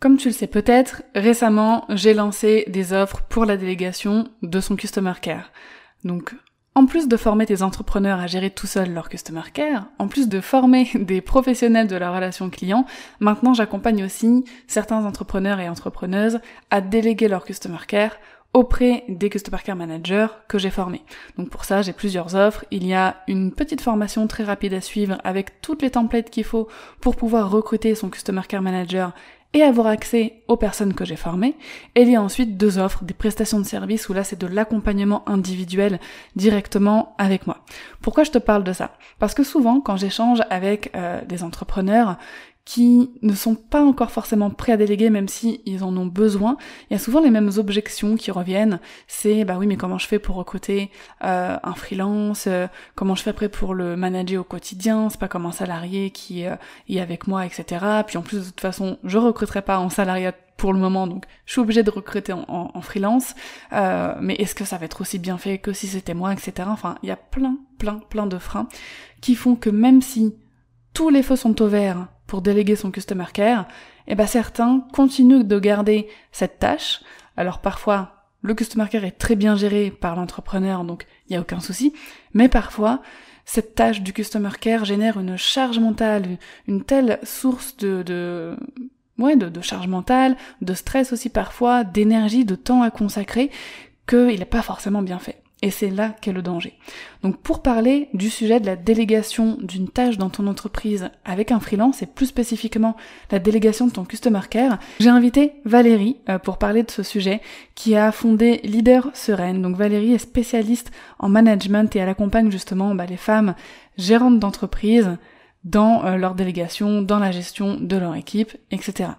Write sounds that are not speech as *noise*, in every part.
Comme tu le sais peut-être, récemment, j'ai lancé des offres pour la délégation de son Customer Care. Donc, en plus de former tes entrepreneurs à gérer tout seuls leur Customer Care, en plus de former *laughs* des professionnels de la relation client, maintenant j'accompagne aussi certains entrepreneurs et entrepreneuses à déléguer leur Customer Care auprès des Customer Care Managers que j'ai formés. Donc pour ça, j'ai plusieurs offres. Il y a une petite formation très rapide à suivre avec toutes les templates qu'il faut pour pouvoir recruter son Customer Care Manager et avoir accès aux personnes que j'ai formées. Et il y a ensuite deux offres, des prestations de services où là c'est de l'accompagnement individuel directement avec moi. Pourquoi je te parle de ça? Parce que souvent quand j'échange avec euh, des entrepreneurs, qui ne sont pas encore forcément prêts à déléguer même si ils en ont besoin. Il y a souvent les mêmes objections qui reviennent. C'est bah oui mais comment je fais pour recruter euh, un freelance euh, Comment je fais après pour le manager au quotidien C'est pas comme un salarié qui euh, est avec moi, etc. Puis en plus de toute façon je recruterai pas en salariat pour le moment, donc je suis obligée de recruter en, freelance. mais est-ce que ça va être aussi bien fait que si c'était moi, etc. Enfin, il y a plein, plein, plein de freins qui font que même si tous les feux sont au vert pour déléguer son customer care, et eh ben certains continuent de garder cette tâche. Alors parfois, le customer care est très bien géré par l'entrepreneur, donc il n'y a aucun souci, mais parfois, cette tâche du customer care génère une charge mentale, une telle source de, de ouais, de, de charge mentale, de stress aussi parfois, d'énergie, de temps à consacrer, qu'il n'est pas forcément bien fait. Et c'est là qu'est le danger. Donc pour parler du sujet de la délégation d'une tâche dans ton entreprise avec un freelance et plus spécifiquement la délégation de ton customer care, j'ai invité Valérie euh, pour parler de ce sujet qui a fondé Leader Sereine. Donc Valérie est spécialiste en management et elle accompagne justement bah, les femmes gérantes d'entreprise dans euh, leur délégation, dans la gestion de leur équipe, etc.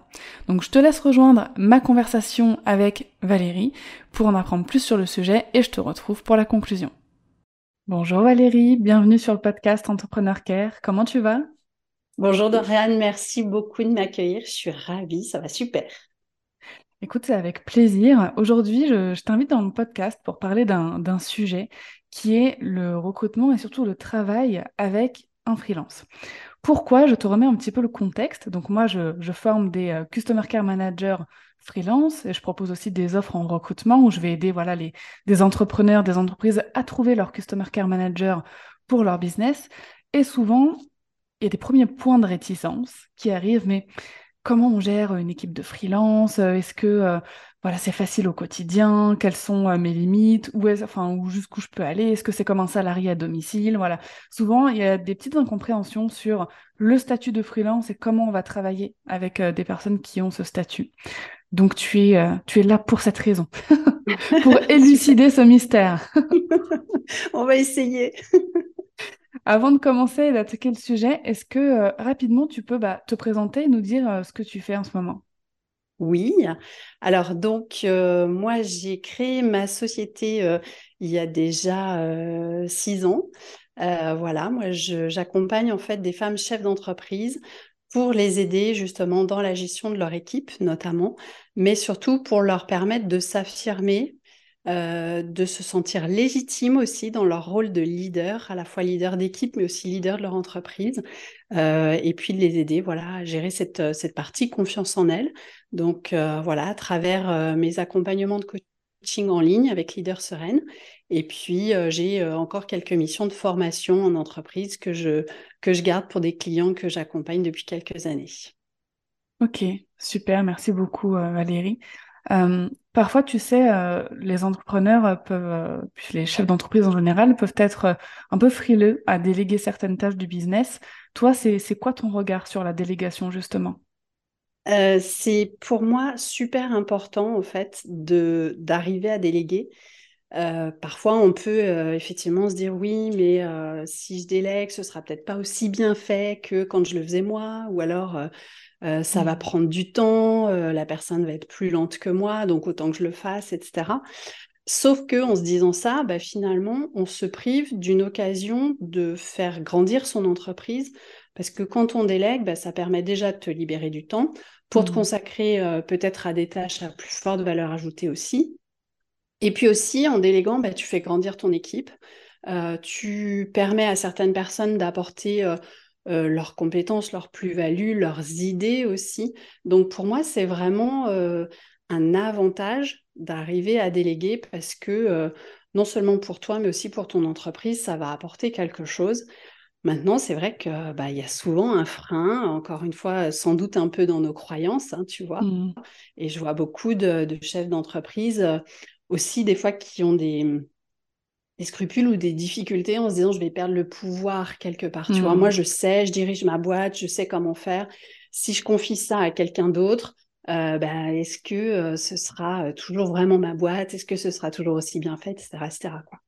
Donc je te laisse rejoindre ma conversation avec Valérie pour en apprendre plus sur le sujet et je te retrouve pour la conclusion. Bonjour Valérie, bienvenue sur le podcast Entrepreneur Care. Comment tu vas? Bonjour Doriane, merci beaucoup de m'accueillir. Je suis ravie, ça va super. Écoute, c'est avec plaisir. Aujourd'hui, je, je t'invite dans le podcast pour parler d'un sujet qui est le recrutement et surtout le travail avec freelance. Pourquoi? Je te remets un petit peu le contexte. Donc moi, je, forme des euh, Customer Care Managers freelance et je propose aussi des offres en recrutement où je vais aider voilà, les, des entrepreneurs, des entreprises à trouver leur Customer Care Manager pour leur business. Et souvent, il y a des premiers points de réticence qui arrivent, mais comment on gère une équipe de freelance? Est-ce que euh, voilà, c'est facile au quotidien, quelles sont euh, mes limites, où est enfin, où jusqu'où je peux aller, est-ce que c'est comme un salarié à domicile, voilà. Souvent, il y a des petites incompréhensions sur le statut de freelance et comment on va travailler avec euh, des personnes qui ont ce statut. Donc tu es, euh, tu es là pour cette raison, *laughs* pour *laughs* élucider ce mystère. *laughs* on va essayer. Avant de commencer et d'attaquer le sujet, est-ce que rapidement tu peux bah, te présenter et nous dire ce que tu fais en ce moment? Oui. Alors donc, euh, moi, j'ai créé ma société euh, il y a déjà euh, six ans. voilà, moi, j'accompagne en fait des femmes chefs d'entreprise pour les aider justement dans la gestion de leur équipe notamment, mais surtout pour leur permettre de s'affirmer euh, de se sentir légitime aussi dans leur rôle de leader, à la fois leader d'équipe, mais aussi leader de leur entreprise, euh, et puis de les aider voilà, à gérer cette, euh, cette partie confiance en elles. Donc voilà, à travers mes accompagnements de coaching en ligne avec Leader Sereine. Et puis, j'ai encore quelques missions de formation en entreprise que je, que je garde pour des clients que j'accompagne depuis quelques années. Ok, super, merci beaucoup Valérie. Parfois, tu sais, euh, les entrepreneurs peuvent, euh, les chefs d'entreprise en général, peuvent être un peu frileux à déléguer certaines tâches du business. Toi, c'est quoi ton regard sur la délégation, justement? C'est pour moi super important, en fait, d'arriver à déléguer. parfois, on peut effectivement se dire oui, mais si je délègue, ce sera peut-être pas aussi bien fait que quand je le faisais moi, ou alors ça va mmh. prendre du temps, la personne va être plus lente que moi, donc autant que je le fasse, etc. Sauf que en se disant ça, bah, finalement, on se prive d'une occasion de faire grandir son entreprise, parce que quand on délègue, bah, ça permet déjà de te libérer du temps pour te mmh. consacrer peut-être à des tâches à plus forte valeur ajoutée aussi. Et puis aussi, en déléguant, bah, tu fais grandir ton équipe. tu permets à certaines personnes d'apporter euh, leurs compétences, leurs plus-values, leurs idées aussi. Donc pour moi, c'est vraiment euh, un avantage d'arriver à déléguer parce que euh, non seulement pour toi, mais aussi pour ton entreprise, ça va apporter quelque chose. Maintenant, c'est vrai qu'il bah, y a souvent un frein, encore une fois, sans doute un peu dans nos croyances, hein, tu vois. Mmh. Et je vois beaucoup de chefs d'entreprise aussi, des fois, qui ont des, des scrupules ou des difficultés en se disant je vais perdre le pouvoir quelque part. Tu vois, moi mmh. je sais, je dirige ma boîte, je sais comment faire. Si je confie ça à quelqu'un d'autre, euh, ben, est-ce que euh, ce sera euh, toujours vraiment ma boîte? Est-ce que ce sera toujours aussi bien fait, etc., etc. Quoi.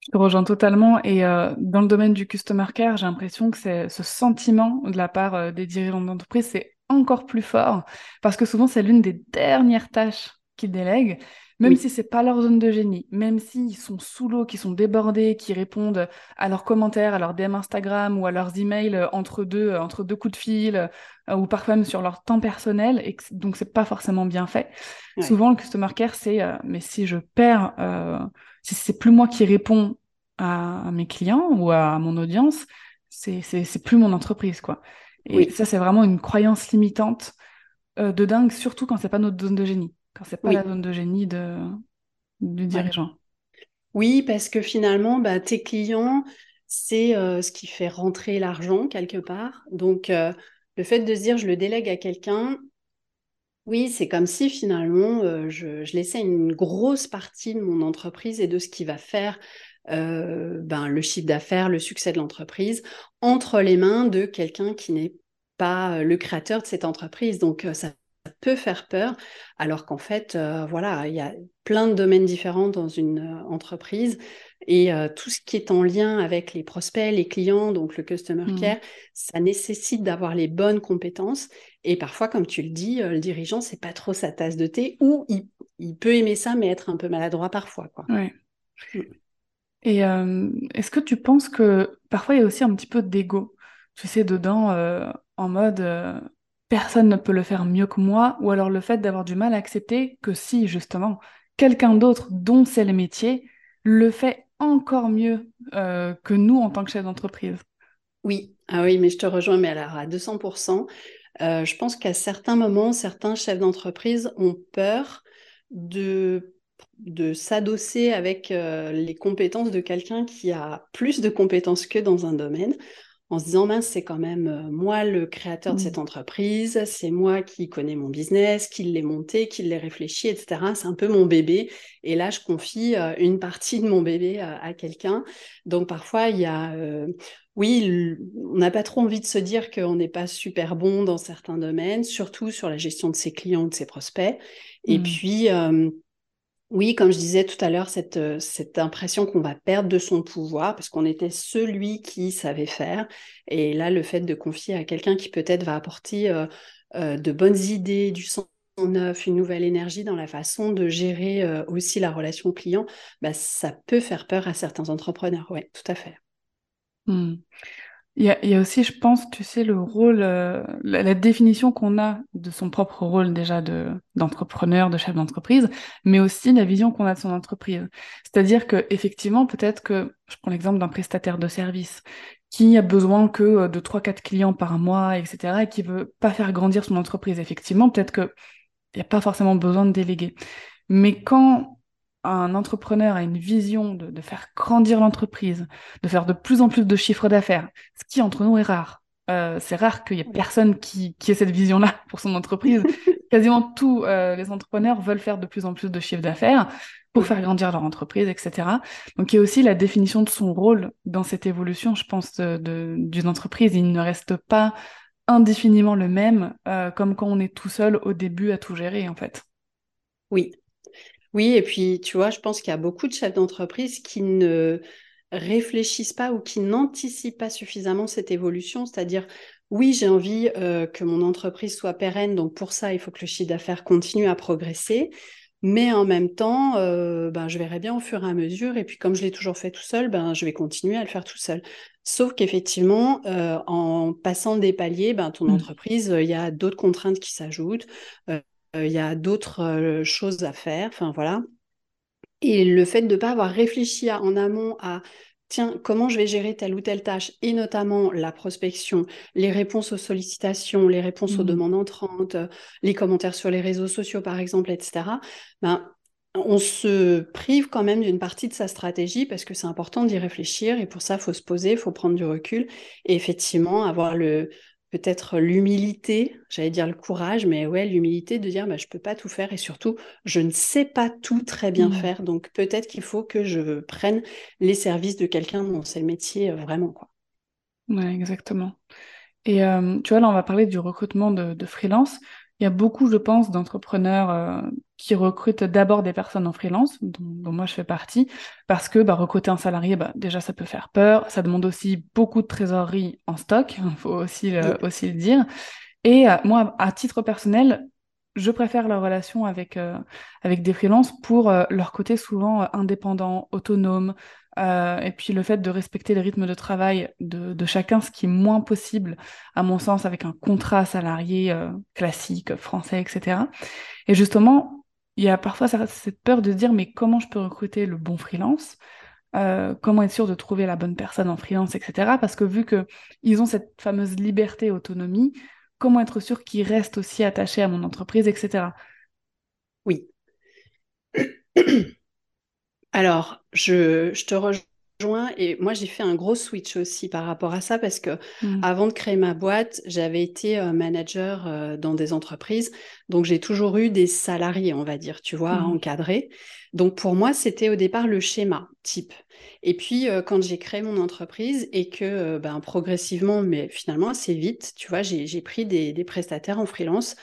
Je te rejoins totalement. Et dans le domaine du customer care, j'ai l'impression que c'est ce sentiment de la part des dirigeants d'entreprise, c'est encore plus fort parce que souvent c'est l'une des dernières tâches qu'ils délèguent. Même si c'est pas leur zone de génie, même s'ils sont sous l'eau, qu'ils sont débordés, qui répondent à leurs commentaires, à leurs DM Instagram ou à leurs emails euh, entre deux, euh, entre deux coups de fil, euh, ou parfois même sur leur temps personnel, et donc c'est pas forcément bien fait. Souvent, le customer care, c'est mais si je perds, si c'est plus moi qui réponds à, mes clients ou à mon audience, c'est c'est plus mon entreprise, quoi. Et ça, c'est vraiment une croyance limitante de dingue, surtout quand c'est pas notre zone de génie quand c'est pas la zone de génie de, du dirigeant. Oui, parce que finalement, bah, tes clients, c'est euh, ce qui fait rentrer l'argent quelque part. Donc, euh, le fait de se dire je le délègue à quelqu'un, oui, c'est comme si finalement euh, je, je, laissais une grosse partie de mon entreprise et de ce qui va faire ben, le chiffre d'affaires, le succès de l'entreprise entre les mains de quelqu'un qui n'est pas le créateur de cette entreprise. Donc, ça peut faire peur, alors qu'en fait, euh, voilà, il y a plein de domaines différents dans une euh, entreprise et euh, tout ce qui est en lien avec les prospects, les clients, donc le customer mmh. care, ça nécessite d'avoir les bonnes compétences. Et parfois, comme tu le dis, le dirigeant, c'est pas trop sa tasse de thé, ou il, peut aimer ça, mais être un peu maladroit parfois, quoi. Ouais. Mmh. Et est-ce que tu penses que parfois il y a aussi un petit peu d'ego, tu sais, dedans, en mode personne ne peut le faire mieux que moi, ou alors le fait d'avoir du mal à accepter que si, justement, quelqu'un d'autre dont c'est le métier le fait encore mieux euh, que nous en tant que chef d'entreprise. Oui, ah oui, mais je te rejoins, mais alors à 200%. Euh, je pense qu'à certains moments, certains chefs d'entreprise ont peur de, de s'adosser avec euh, les compétences de quelqu'un qui a plus de compétences que dans un domaine en se disant, mince, c'est quand même euh, moi le créateur de mmh. cette entreprise, c'est moi qui connais mon business, qui l'ai monté, qui l'ai réfléchi, etc. C'est un peu mon bébé. Et là, je confie euh, une partie de mon bébé euh, à quelqu'un. Donc parfois, il y a... oui, on n'a pas trop envie de se dire qu'on n'est pas super bon dans certains domaines, surtout sur la gestion de ses clients ou de ses prospects. Et mmh. puis, oui, comme je disais tout à l'heure, cette, euh, cette impression qu'on va perdre de son pouvoir parce qu'on était celui qui savait faire. Et là, le fait de confier à quelqu'un qui peut-être va apporter euh, euh, de bonnes idées, du sang neuf, une nouvelle énergie dans la façon de gérer aussi la relation client, bah, ça peut faire peur à certains entrepreneurs. Oui, tout à fait. Mmh. Il y, a, aussi, je pense, tu sais, le rôle, euh, la, définition qu'on a de son propre rôle déjà de d'entrepreneur, de chef d'entreprise, mais aussi la vision qu'on a de son entreprise. C'est-à-dire que effectivement, peut-être que, je prends l'exemple d'un prestataire de service qui a besoin que euh, de trois quatre clients par mois, etc., et qui veut pas faire grandir son entreprise. Effectivement, peut-être que il n'y a pas forcément besoin de déléguer. Mais quand un entrepreneur a une vision de, faire grandir l'entreprise, de faire de plus en plus de chiffres d'affaires, ce qui entre nous est rare. Euh, c'est rare qu'il y ait personne qui, ait cette vision-là *laughs* pour son entreprise. *laughs* Quasiment tous euh, les entrepreneurs veulent faire de plus en plus de chiffres d'affaires pour faire grandir leur entreprise, etc. Donc il y a aussi la définition de son rôle dans cette évolution, je pense, d'une entreprise. Il ne reste pas indéfiniment le même, euh, comme quand on est tout seul au début à tout gérer, en fait. Oui, Oui, et puis tu vois, je pense qu'il y a beaucoup de chefs d'entreprise qui ne réfléchissent pas ou qui n'anticipent pas suffisamment cette évolution, c'est-à-dire oui, j'ai envie euh, que mon entreprise soit pérenne, donc pour ça, il faut que le chiffre d'affaires continue à progresser. Mais en même temps, euh, ben, je verrai bien au fur et à mesure. Et puis, comme je l'ai toujours fait tout seul, ben, je vais continuer à le faire tout seul. Sauf qu'effectivement, euh, en passant des paliers, ben, ton mmh. entreprise, il y a d'autres contraintes qui s'ajoutent. Il y a d'autres choses à faire. Enfin, voilà. Et le fait de ne pas avoir réfléchi en amont à tiens, comment je vais gérer telle ou telle tâche, et notamment la prospection, les réponses aux sollicitations, les réponses aux mmh. demandes entrantes, les commentaires sur les réseaux sociaux, par exemple, etc., ben, on se prive quand même d'une partie de sa stratégie parce que c'est important d'y réfléchir et pour ça, il faut se poser, il faut prendre du recul et effectivement avoir le, peut-être l'humilité, j'allais dire le courage, mais ouais, l'humilité de dire bah, je peux pas tout faire et surtout je ne sais pas tout très bien mmh. faire. Donc peut-être qu'il faut que je prenne les services de quelqu'un dont c'est le métier euh, vraiment quoi. Ouais, exactement. Et euh, tu vois là on va parler du recrutement de, de freelance. Il y a beaucoup, je pense, d'entrepreneurs euh, qui recrutent d'abord des personnes en freelance, dont, moi je fais partie, parce que bah, recruter un salarié, bah, déjà ça peut faire peur, ça demande aussi beaucoup de trésorerie en stock, il *laughs* faut aussi le, aussi le dire. Et euh, moi, à titre personnel, je préfère la relation avec, euh, avec des freelances pour leur côté souvent indépendant, autonome, euh, et puis le fait de respecter le rythme de travail de, chacun, ce qui est moins possible, à mon sens, avec un contrat salarié euh, classique, français, etc. Et justement, il y a parfois cette peur de dire, mais comment je peux recruter le bon freelance? Euh, comment être sûr de trouver la bonne personne en freelance, etc. Parce que vu qu'ils ont cette fameuse liberté, autonomie, comment être sûr qu'ils restent aussi attachés à mon entreprise, etc. Oui. *clears throat* Alors, je, te rejoins et moi j'ai fait un gros switch aussi par rapport à ça parce que mmh. avant de créer ma boîte, j'avais été euh, manager euh, dans des entreprises, donc j'ai toujours eu des salariés, on va dire, tu vois, à mmh. encadrer. Donc pour moi, c'était au départ le schéma type. Et puis euh, quand j'ai créé mon entreprise et que ben, progressivement, mais finalement assez vite, tu vois, j'ai pris des, des prestataires en freelance.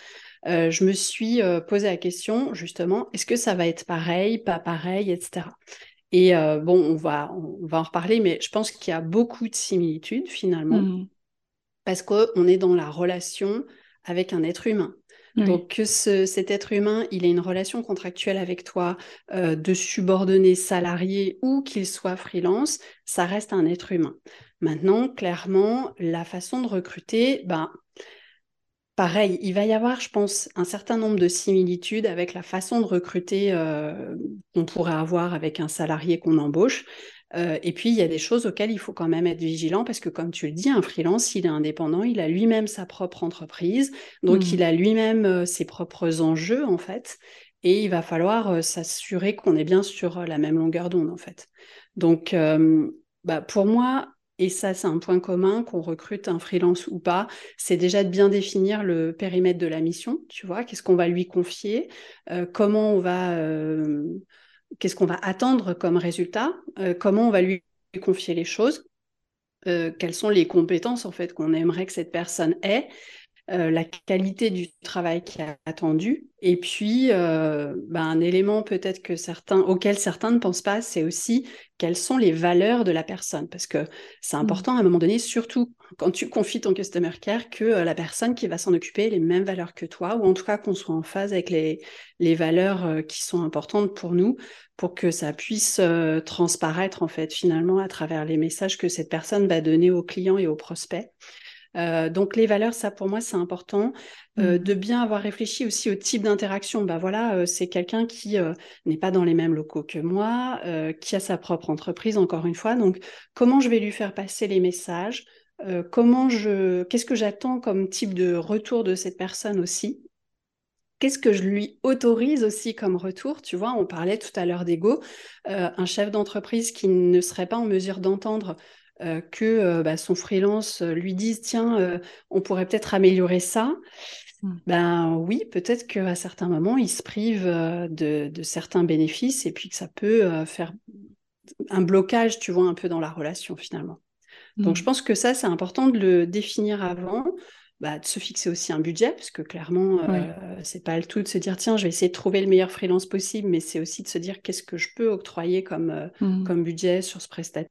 Euh, je me suis euh, posé la question justement, est-ce que ça va être pareil, pas pareil, etc. Et euh, bon, on va, on va en reparler, mais je pense qu'il y a beaucoup de similitudes finalement, mmh. parce qu'on est dans la relation avec un être humain. Donc que cet être humain, il ait une relation contractuelle avec toi, de subordonné salarié ou qu'il soit freelance, ça reste un être humain. Maintenant, clairement, la façon de recruter, ben, Pareil, il va y avoir, je pense, un certain nombre de similitudes avec la façon de recruter euh, qu'on pourrait avoir avec un salarié qu'on embauche. Euh, et puis, il y a des choses auxquelles il faut quand même être vigilant parce que, comme tu le dis, un freelance, il est indépendant, il a lui-même sa propre entreprise, donc mmh. il a lui-même euh, ses propres enjeux, en fait. Et il va falloir s'assurer qu'on est bien sur la même longueur d'onde, en fait. Donc, bah, pour moi, et ça, c'est un point commun, qu'on recrute un freelance ou pas, c'est déjà de bien définir le périmètre de la mission, tu vois, qu'est-ce qu'on va lui confier, euh, comment on va, euh, qu'est-ce qu'on va attendre comme résultat, euh, comment on va lui confier les choses, quelles sont les compétences en fait qu'on aimerait que cette personne ait, euh, la qualité du travail qui est attendu. Et puis, euh, ben, un élément peut-être que certains, auquel certains ne pensent pas, c'est aussi quelles sont les valeurs de la personne. Parce que c'est mmh. important à un moment donné, surtout quand tu confies ton customer care, que euh, la personne qui va s'en occuper ait les mêmes valeurs que toi, ou en tout cas qu'on soit en phase avec les, les valeurs qui sont importantes pour nous, pour que ça puisse transparaître en fait finalement à travers les messages que cette personne va donner aux clients et aux prospects. Euh, donc les valeurs, ça pour moi c'est important euh, mmh. de bien avoir réfléchi aussi au type d'interaction. Bah voilà, euh, c'est quelqu'un qui n'est pas dans les mêmes locaux que moi, qui a sa propre entreprise encore une fois. Donc comment je vais lui faire passer les messages Comment je, qu'est-ce que j'attends comme type de retour de cette personne aussi? Qu'est-ce que je lui autorise aussi comme retour? Tu vois, on parlait tout à l'heure d'ego. un chef d'entreprise qui ne serait pas en mesure d'entendre euh, que euh, bah, son freelance euh, lui dise tiens, on pourrait peut-être améliorer ça. Mmh. Ben oui, peut-être qu'à certains moments, il se prive de, certains bénéfices et puis que ça peut faire un blocage, tu vois, un peu dans la relation finalement. Donc je mmh. pense que ça, c'est important de le définir avant. bah, de se fixer aussi un budget, parce que clairement, c'est pas le tout de se dire tiens, je vais essayer de trouver le meilleur freelance possible, mais c'est aussi de se dire qu'est-ce que je peux octroyer comme, mmh. comme budget sur ce prestataire?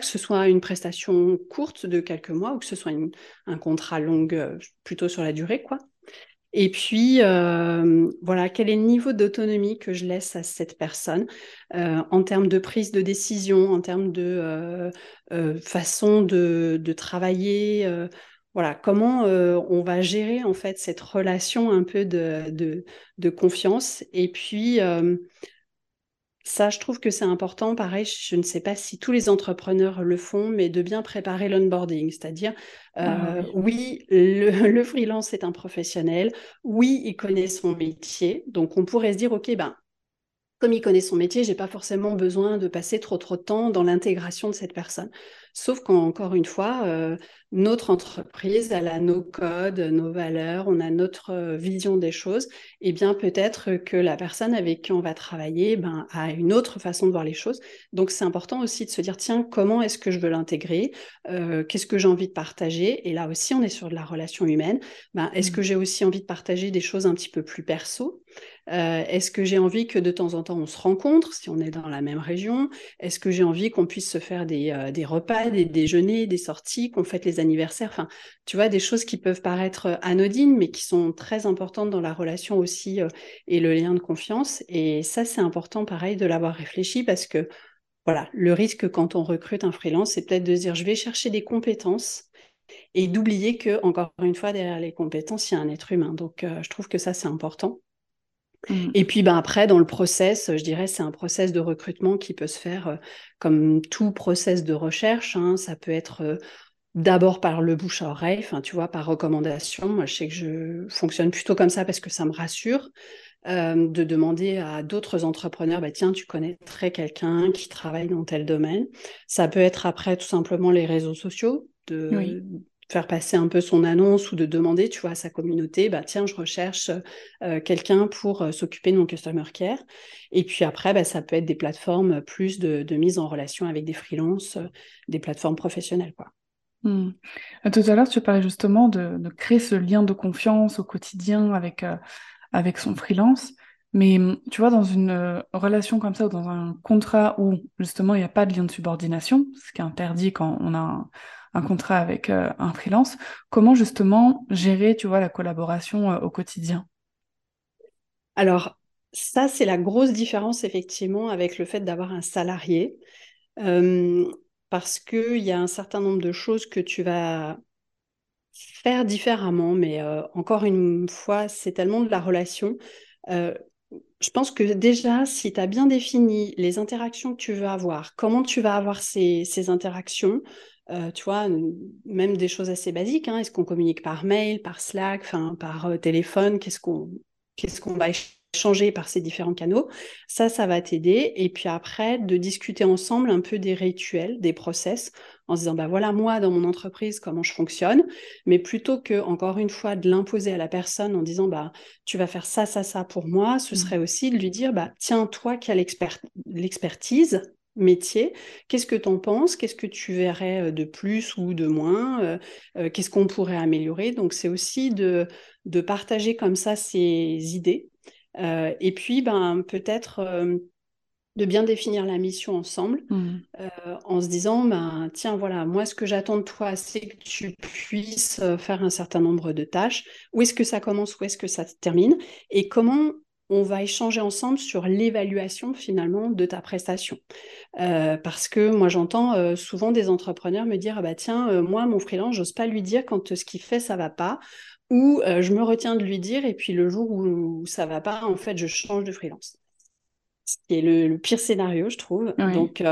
Que ce soit une prestation courte de quelques mois ou que ce soit un contrat long plutôt sur la durée, quoi. Et puis, euh, voilà, quel est le niveau d'autonomie que je laisse à cette personne euh, en termes de prise de décision, en termes de euh, façon de, de travailler voilà, comment on va gérer en fait cette relation un peu de, de, de confiance. Et puis, ça, je trouve que c'est important. Pareil, je ne sais pas si tous les entrepreneurs le font, mais de bien préparer l'onboarding. C'est-à-dire, ah euh, oui, le, freelance est un professionnel. Oui, il connaît son métier. Donc, on pourrait se dire, OK, ben, comme il connaît son métier, j'ai pas forcément besoin de passer trop trop de temps dans l'intégration de cette personne. Sauf qu'encore une fois, euh, notre entreprise, elle a nos codes, nos valeurs, on a notre euh, vision des choses. Et bien peut-être que la personne avec qui on va travailler ben, a une autre façon de voir les choses. Donc c'est important aussi de se dire, tiens, comment est-ce que je veux l'intégrer? Euh, Qu'est-ce que j'ai envie de partager? Et là aussi, on est sur de la relation humaine. Ben, est-ce mmh. que j'ai aussi envie de partager des choses un petit peu plus perso? Est-ce que j'ai envie que de temps en temps on se rencontre, si on est dans la même région? Est-ce que j'ai envie qu'on puisse se faire des, des repas des déjeuners, des sorties, qu'on fête les anniversaires, enfin, tu vois, des choses qui peuvent paraître euh, anodines, mais qui sont très importantes dans la relation aussi euh, et le lien de confiance. Et ça, c'est important, pareil, de l'avoir réfléchi parce que, voilà, le risque quand on recrute un freelance, c'est peut-être de dire, je vais chercher des compétences et d'oublier que, encore une fois, derrière les compétences, il y a un être humain. Donc, euh, je trouve que ça, c'est important. Mmh. Et puis ben après, dans le process, je dirais, c'est un process de recrutement qui peut se faire euh, comme tout process de recherche. Hein. Ça peut être euh, d'abord par le bouche à oreille, enfin tu vois, par recommandation. Moi, je sais que je fonctionne plutôt comme ça parce que ça me rassure. Euh, de demander à d'autres entrepreneurs, bah, tiens, tu connaîtrais quelqu'un qui travaille dans tel domaine. Ça peut être après tout simplement les réseaux sociaux, de, faire passer un peu son annonce ou de demander, tu vois, à sa communauté, bah tiens, je recherche euh, quelqu'un pour euh, s'occuper de mon customer care. Et puis après, bah, ça peut être des plateformes plus de, mise en relation avec des freelances, euh, des plateformes professionnelles, quoi. Mmh. Tout à l'heure, tu parlais justement de, créer ce lien de confiance au quotidien avec, avec son freelance. Mais tu vois, dans une relation comme ça ou dans un contrat où justement il n'y a pas de lien de subordination, ce qui est interdit quand on a un contrat avec euh, un freelance, comment justement gérer, tu vois, la collaboration euh, au quotidien? Alors, ça, c'est la grosse différence effectivement avec le fait d'avoir un salarié, euh, parce qu'il y a un certain nombre de choses que tu vas faire différemment, mais encore une fois, c'est tellement de la relation. je pense que déjà, si tu as bien défini les interactions que tu veux avoir, comment tu vas avoir ces interactions, euh, tu vois, même des choses assez basiques. Hein. Est-ce qu'on communique par mail, par Slack, par euh, téléphone? Qu'est-ce qu'on qu'est-ce qu'on va échanger par ces différents canaux? Ça, ça va t'aider. Et puis après, de discuter ensemble un peu des rituels, des process, en se disant, bah voilà, moi, dans mon entreprise, comment je fonctionne. Mais plutôt que, encore une fois, de l'imposer à la personne en disant, bah, tu vas faire ça, ça, ça pour moi, ce mmh. serait aussi de lui dire, bah, tiens, toi qui as l'expertise, métier. Qu'est-ce que tu en penses? Qu'est-ce que tu verrais de plus ou de moins Qu'est-ce qu'on pourrait améliorer? Donc, c'est aussi de, de partager comme ça ses idées. et puis, ben, peut-être de bien définir la mission ensemble mmh. en se disant, ben, tiens, voilà, moi, ce que j'attends de toi, c'est que tu puisses faire un certain nombre de tâches. Où est-ce que ça commence? Où est-ce que ça termine? Et comment on va échanger ensemble sur l'évaluation finalement de ta prestation. Euh, parce que moi j'entends euh, souvent des entrepreneurs me dire ah bah tiens euh, moi mon freelance j'ose pas lui dire quand ce qu'il fait ça va pas ou je me retiens de lui dire et puis le jour où, ça va pas en fait je change de freelance. Ce qui est le, pire scénario je trouve. Donc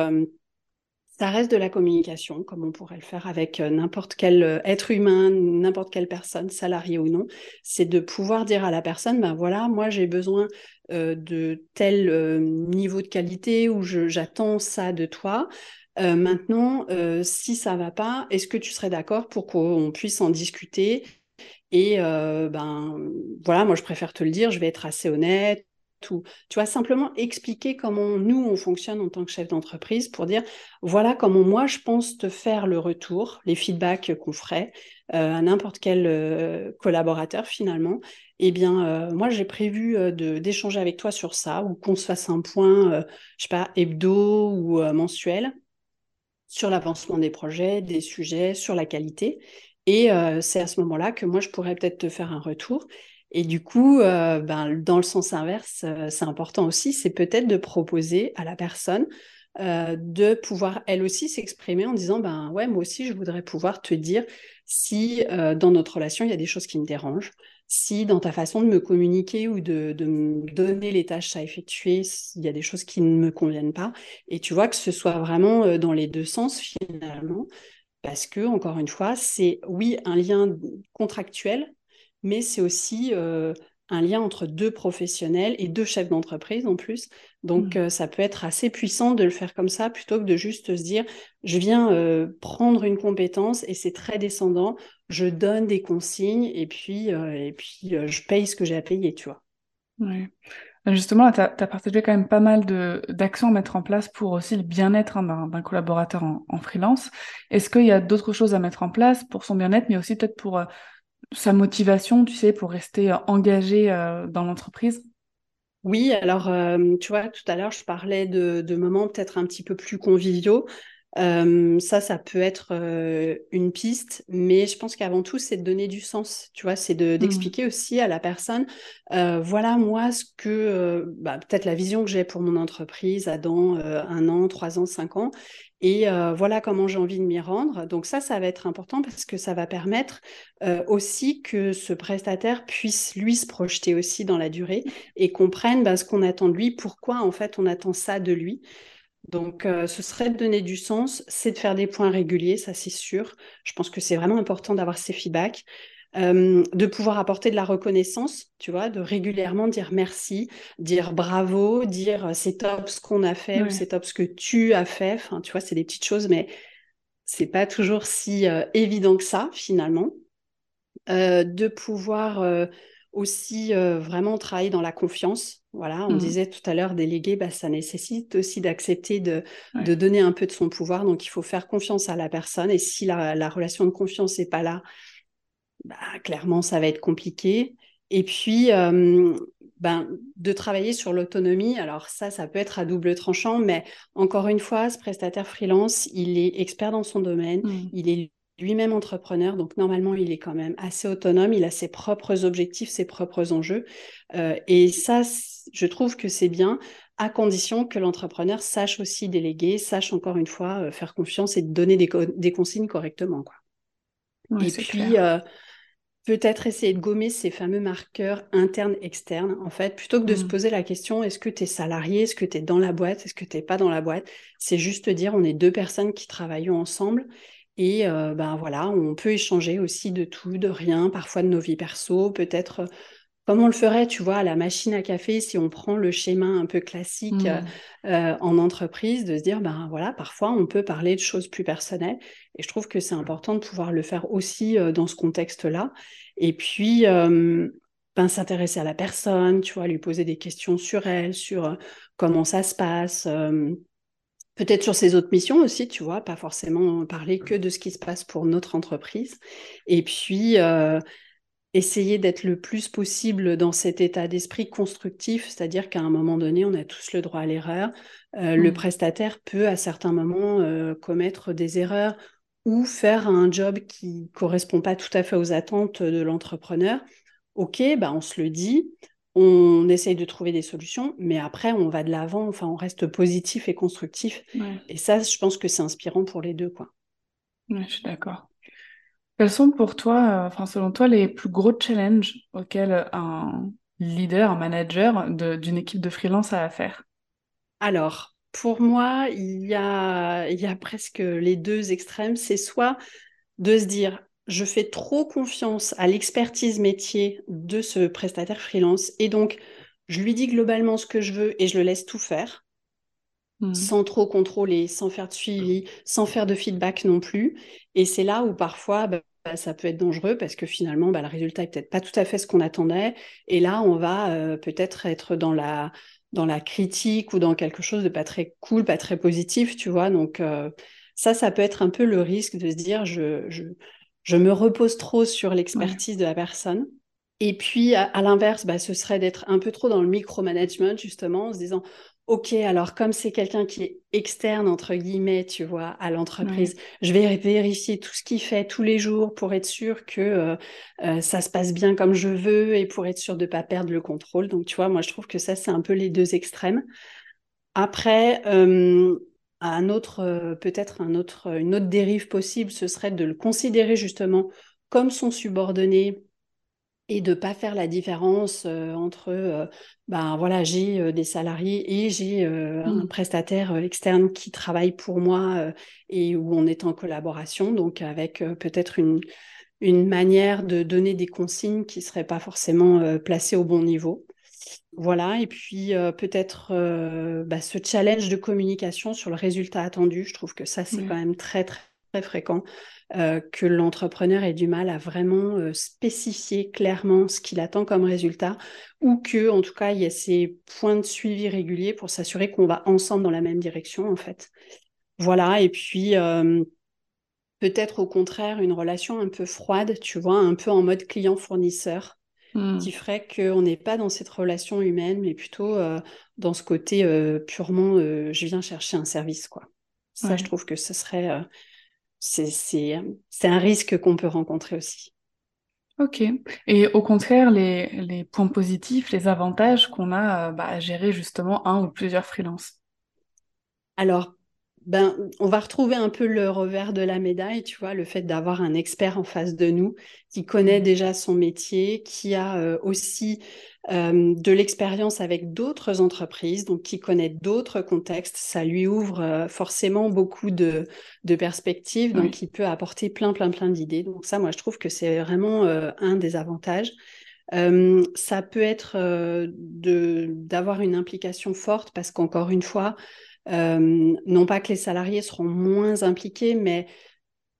ça reste de la communication, comme on pourrait le faire avec n'importe quel être humain, n'importe quelle personne, salarié ou non. C'est de pouvoir dire à la personne, ben voilà, moi j'ai besoin de tel niveau de qualité ou j'attends ça de toi. maintenant, si ça va pas, est-ce que tu serais d'accord pour qu'on puisse en discuter? Et ben voilà, moi je préfère te le dire, je vais être assez honnête tu vois simplement expliquer comment nous on fonctionne en tant que chef d'entreprise pour dire voilà comment moi je pense te faire le retour, les feedbacks qu'on ferait euh, à n'importe quel euh, collaborateur finalement. Eh bien, euh, moi j'ai prévu d'échanger avec toi sur ça ou qu'on se fasse un point, je sais pas, hebdo ou mensuel sur l'avancement des projets, des sujets, sur la qualité. Et c'est à ce moment-là que moi je pourrais peut-être te faire un retour. Et du coup, euh, ben, dans le sens inverse, euh, c'est important aussi, c'est peut-être de proposer à la personne euh, de pouvoir elle aussi s'exprimer en disant ben ouais moi aussi je voudrais pouvoir te dire si dans notre relation il y a des choses qui me dérangent si dans ta façon de me communiquer ou de, de, me donner les tâches à effectuer il y a des choses qui ne me conviennent pas. Et tu vois que ce soit vraiment dans les deux sens finalement parce que encore une fois c'est oui un lien contractuel mais c'est aussi euh, un lien entre deux professionnels et deux chefs d'entreprise en plus. Donc, mmh. euh, ça peut être assez puissant de le faire comme ça plutôt que de juste se dire, je viens euh, prendre une compétence et c'est très descendant, je donne des consignes et puis, et puis je paye ce que j'ai à payer, tu vois. Oui. Justement, tu as, partagé quand même pas mal d'actions à mettre en place pour aussi le bien-être hein, d'un collaborateur en, en freelance. Est-ce qu'il y a d'autres choses à mettre en place pour son bien-être, mais aussi peut-être pour sa motivation, tu sais, pour rester euh, engagé euh, dans l'entreprise? Oui, alors, euh, tu vois, tout à l'heure, je parlais de, de moments peut-être un petit peu plus conviviaux. ça, ça peut être une piste, mais je pense qu'avant tout, c'est de donner du sens, tu vois, c'est mmh. d'expliquer aussi à la personne, voilà, moi, ce que, bah, peut-être la vision que j'ai pour mon entreprise à dans un an, trois ans, cinq ans, et voilà comment j'ai envie de m'y rendre. Donc ça, ça va être important parce que ça va permettre aussi que ce prestataire puisse lui se projeter aussi dans la durée et comprenne bah, ce qu'on attend de lui, pourquoi en fait on attend ça de lui. Donc, euh, ce serait de donner du sens, c'est de faire des points réguliers, ça c'est sûr. Je pense que c'est vraiment important d'avoir ces feedbacks, euh, de pouvoir apporter de la reconnaissance, tu vois, de régulièrement dire merci, dire bravo, dire euh, c'est top ce qu'on a fait ou c'est top ce que tu as fait. Enfin, tu vois, c'est des petites choses, mais c'est pas toujours si évident que ça finalement. de pouvoir aussi vraiment travailler dans la confiance. Voilà, on mmh. disait tout à l'heure, déléguer, bah, ça nécessite aussi d'accepter de, de, donner un peu de son pouvoir. Donc, il faut faire confiance à la personne. Et si la, la relation de confiance n'est pas là, bah, clairement, ça va être compliqué. Et puis, ben, de travailler sur l'autonomie. Alors ça, ça peut être à double tranchant, mais encore une fois, ce prestataire freelance, il est expert dans son domaine, mmh. il est lui-même entrepreneur, donc normalement il est quand même assez autonome, il a ses propres objectifs, ses propres enjeux. Euh, et ça, je trouve que c'est bien, à condition que l'entrepreneur sache aussi déléguer, sache encore une fois euh, faire confiance et donner des, consignes correctement. Quoi. et puis, euh, peut-être essayer de gommer ces fameux marqueurs internes, externes, en fait, plutôt que de se mmh. poser la question, est-ce que tu es salarié, est-ce que tu es dans la boîte, est-ce que tu n'es pas dans la boîte? C'est juste dire, on est deux personnes qui travaillent ensemble et ben voilà, on peut échanger aussi de tout, de rien, parfois de nos vies perso, peut-être comme on le ferait, tu vois, à la machine à café, si on prend le schéma un peu classique mmh. en entreprise, de se dire, ben voilà, parfois on peut parler de choses plus personnelles. Et je trouve que c'est important de pouvoir le faire aussi dans ce contexte-là. Et puis, ben, s'intéresser à la personne, tu vois, lui poser des questions sur elle, sur comment ça se passe peut-être sur ses autres missions aussi, tu vois, pas forcément parler que de ce qui se passe pour notre entreprise. Et puis, euh, essayer d'être le plus possible dans cet état d'esprit constructif, c'est-à-dire qu'à un moment donné, on a tous le droit à l'erreur. Euh, le mmh. prestataire peut à certains moments euh, commettre des erreurs ou faire un job qui correspond pas tout à fait aux attentes de l'entrepreneur. Ok, bah on se le dit, on essaye de trouver des solutions, mais après, on va de l'avant, enfin, on reste positif et constructif. Et ça, je pense que c'est inspirant pour les deux, quoi. je suis d'accord. Quels sont pour toi, euh, enfin, selon toi, les plus gros challenges auxquels un leader, un manager d'une équipe de freelance a à faire Alors, pour moi, il y a, il y a presque les deux extrêmes. C'est soit de se dire, je fais trop confiance à l'expertise métier de ce prestataire freelance et donc je lui dis globalement ce que je veux et je le laisse tout faire mmh. sans trop contrôler, sans faire de suivi, sans faire de feedback non plus. Et c'est là où parfois, bah, bah, ça peut être dangereux parce que finalement, bah, le résultat est peut-être pas tout à fait ce qu'on attendait. Et là, on va euh, peut-être être dans la, dans la critique ou dans quelque chose de pas très cool, pas très positif, tu vois. Donc, euh, ça, ça peut être un peu le risque de se dire, je, je, je me repose trop sur l'expertise de la personne. Et puis, à, à l'inverse, bah, ce serait d'être un peu trop dans le micromanagement, justement, en se disant, OK, alors comme c'est quelqu'un qui est externe, entre guillemets, tu vois, à l'entreprise, je vais vérifier tout ce qu'il fait tous les jours pour être sûr que euh, euh, ça se passe bien comme je veux et pour être sûr de ne pas perdre le contrôle. Donc, tu vois, moi, je trouve que ça, c'est un peu les deux extrêmes. Après, euh, un autre, peut-être un autre, une autre dérive possible, ce serait de le considérer justement comme son subordonné et de pas faire la différence euh, entre euh, ben voilà j'ai euh, des salariés et j'ai un mmh. prestataire externe qui travaille pour moi et où on est en collaboration. Donc avec peut-être une une manière de donner des consignes qui seraient pas forcément placées au bon niveau. Voilà et puis peut-être bah, ce challenge de communication sur le résultat attendu je trouve que ça c'est quand même très très très fréquent euh, que l'entrepreneur ait du mal à vraiment euh, spécifier clairement ce qu'il attend comme résultat ou que, en tout cas, il y a ces points de suivi réguliers pour s'assurer qu'on va ensemble dans la même direction, en fait. Voilà, et puis euh, peut-être au contraire une relation un peu froide, tu vois, un peu en mode client-fournisseur. Hmm. qui ferait qu'on n'est pas dans cette relation humaine, mais plutôt dans ce côté purement je viens chercher un service. quoi. Ça, je trouve que ce serait c'est un risque qu'on peut rencontrer aussi. Ok. Et au contraire, les, les points positifs, les avantages qu'on a euh, bah, à gérer justement un ou plusieurs freelances Alors, ben, on va retrouver un peu le revers de la médaille, tu vois, le fait d'avoir un expert en face de nous qui connaît mmh. déjà son métier, qui a euh, aussi euh, de l'expérience avec d'autres entreprises, donc qui connaît d'autres contextes. Ça lui ouvre euh, forcément beaucoup de, perspectives, donc il peut apporter plein, plein, plein d'idées. Donc ça, moi, je trouve que c'est vraiment un des avantages. ça peut être d'avoir une implication forte parce qu'encore une fois, euh, non pas que les salariés seront moins impliqués, mais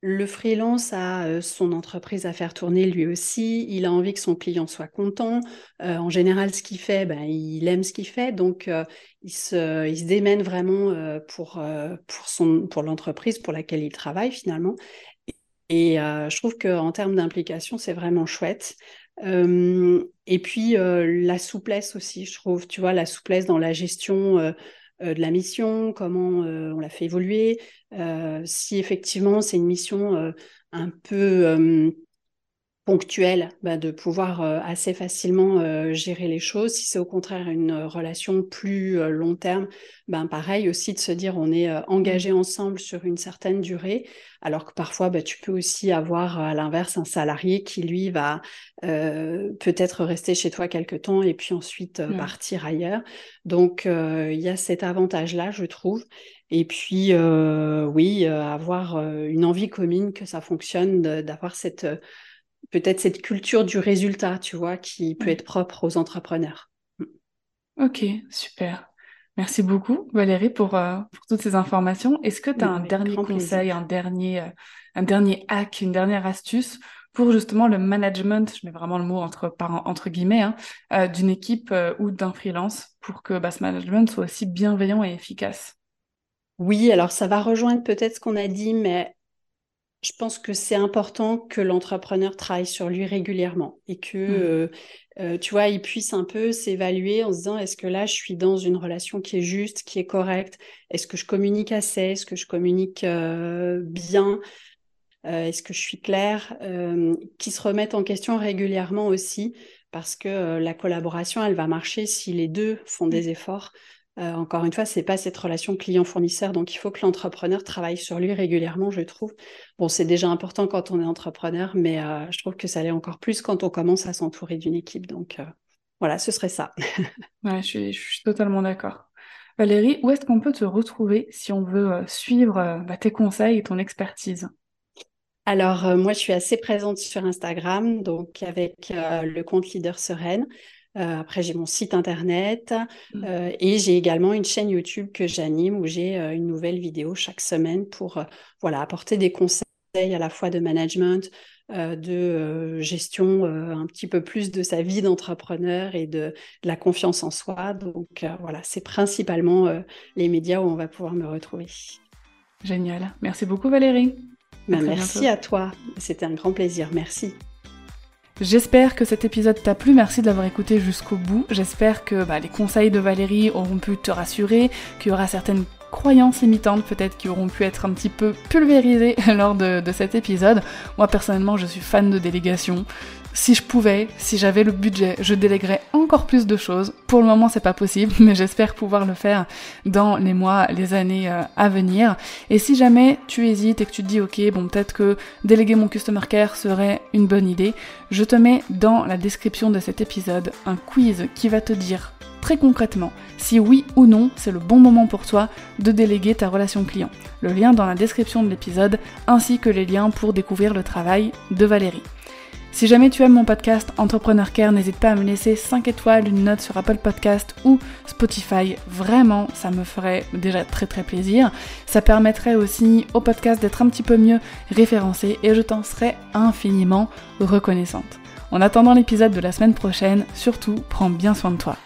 le freelance a euh, son entreprise à faire tourner lui aussi. Il a envie que son client soit content. Euh, en général, ce qu'il fait, ben, il aime ce qu'il fait. Donc, il, se, démène vraiment pour, pour l'entreprise pour laquelle il travaille finalement. Et je trouve qu'en termes d'implication, c'est vraiment chouette. et puis, la souplesse aussi, je trouve, tu vois, la souplesse dans la gestion euh, de la mission, comment euh, on l'a fait évoluer, euh, si effectivement c'est une mission un peu ponctuelle, bah, de pouvoir assez facilement gérer les choses. Si c'est au contraire une relation plus long terme, ben pareil aussi de se dire on est engagé ensemble sur une certaine durée, alors que parfois bah, tu peux aussi avoir à l'inverse un salarié qui lui va peut-être rester chez toi quelque temps et puis ensuite partir ailleurs. Donc il y a cet avantage-là, je trouve. Et puis oui, avoir une envie commune que ça fonctionne, d'avoir cette peut-être cette culture du résultat, tu vois, qui peut être propre aux entrepreneurs. Mm. Ok, super. Merci beaucoup, Valérie, pour, euh, pour toutes ces informations. Est-ce que tu as un dernier conseil, un dernier, euh, un dernier hack, une dernière astuce pour justement le management, je mets vraiment le mot entre, entre guillemets, hein, euh, d'une équipe ou d'un freelance pour que bah, ce management soit aussi bienveillant et efficace? Oui, alors ça va rejoindre peut-être ce qu'on a dit, mais je pense que c'est important que l'entrepreneur travaille sur lui régulièrement et que, mmh. euh, euh, tu vois, il puisse un peu s'évaluer en se disant est-ce que là, je suis dans une relation qui est juste, qui est correcte? Est-ce que je communique assez? Est-ce que je communique euh, bien? Est-ce que je suis claire? Qui se remettent en question régulièrement aussi parce que la collaboration, elle va marcher si les deux font mmh. des efforts. Euh, encore une fois, c'est pas cette relation client-fournisseur, donc il faut que l'entrepreneur travaille sur lui régulièrement, je trouve. Bon, c'est déjà important quand on est entrepreneur, mais euh, je trouve que ça l'est encore plus quand on commence à s'entourer d'une équipe. Donc euh, voilà, ce serait ça. *laughs* ouais, je suis, totalement d'accord. Valérie, où est-ce qu'on peut te retrouver si on veut suivre bah, tes conseils et ton expertise? Alors, moi, je suis assez présente sur Instagram, donc avec le compte Leader Sereine. Euh, après, j'ai mon site internet mmh. euh, et j'ai également une chaîne YouTube que j'anime où j'ai euh, une nouvelle vidéo chaque semaine pour voilà, apporter des conseils à la fois de management, de gestion un petit peu plus de sa vie d'entrepreneur et de, la confiance en soi. Donc voilà, c'est principalement les médias où on va pouvoir me retrouver. Génial. Merci beaucoup Valérie. Ben, merci à toi. C'était un grand plaisir. Merci. J'espère que cet épisode t'a plu, merci de l'avoir écouté jusqu'au bout. J'espère que bah, les conseils de Valérie auront pu te rassurer, qu'il y aura certaines croyances limitantes peut-être qui auront pu être un petit peu pulvérisées *laughs* lors de, cet épisode. Moi personnellement je suis fan de délégation. Si je pouvais, si j'avais le budget, je déléguerais encore plus de choses. Pour le moment, c'est pas possible, *laughs* mais j'espère pouvoir le faire dans les mois, les années euh, à venir. Et si jamais tu hésites et que tu te dis, ok, bon, peut-être que déléguer mon customer care serait une bonne idée, je te mets dans la description de cet épisode un quiz qui va te dire très concrètement si oui ou non c'est le bon moment pour toi de déléguer ta relation client. Le lien dans la description de l'épisode ainsi que les liens pour découvrir le travail de Valérie. Si jamais tu aimes mon podcast Entrepreneur Care, n'hésite pas à me laisser 5 étoiles, une note sur Apple Podcast ou Spotify. Vraiment, ça me ferait déjà très très plaisir. Ça permettrait aussi au podcast d'être un petit peu mieux référencé et je t'en serais infiniment reconnaissante. En attendant l'épisode de la semaine prochaine, surtout prends bien soin de toi.